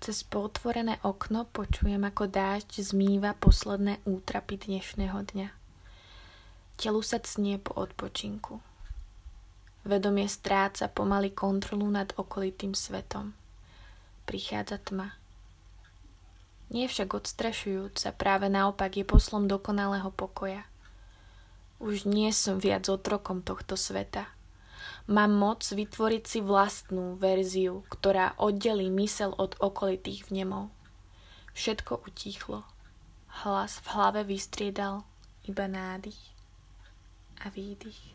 Cez potvorené okno počujem, ako dážď zmýva posledné útrapy dnešného dňa. Telu sa cnie po odpočinku. Vedomie stráca pomaly kontrolu nad okolitým svetom. Prichádza tma. Nie však odstrašujúca, práve naopak je poslom dokonalého pokoja. Už nie som viac otrokom tohto sveta – Mám moc vytvoriť si vlastnú verziu, ktorá oddelí mysel od okolitých vnemov. Všetko utíchlo. Hlas v hlave vystriedal iba nádych a výdych.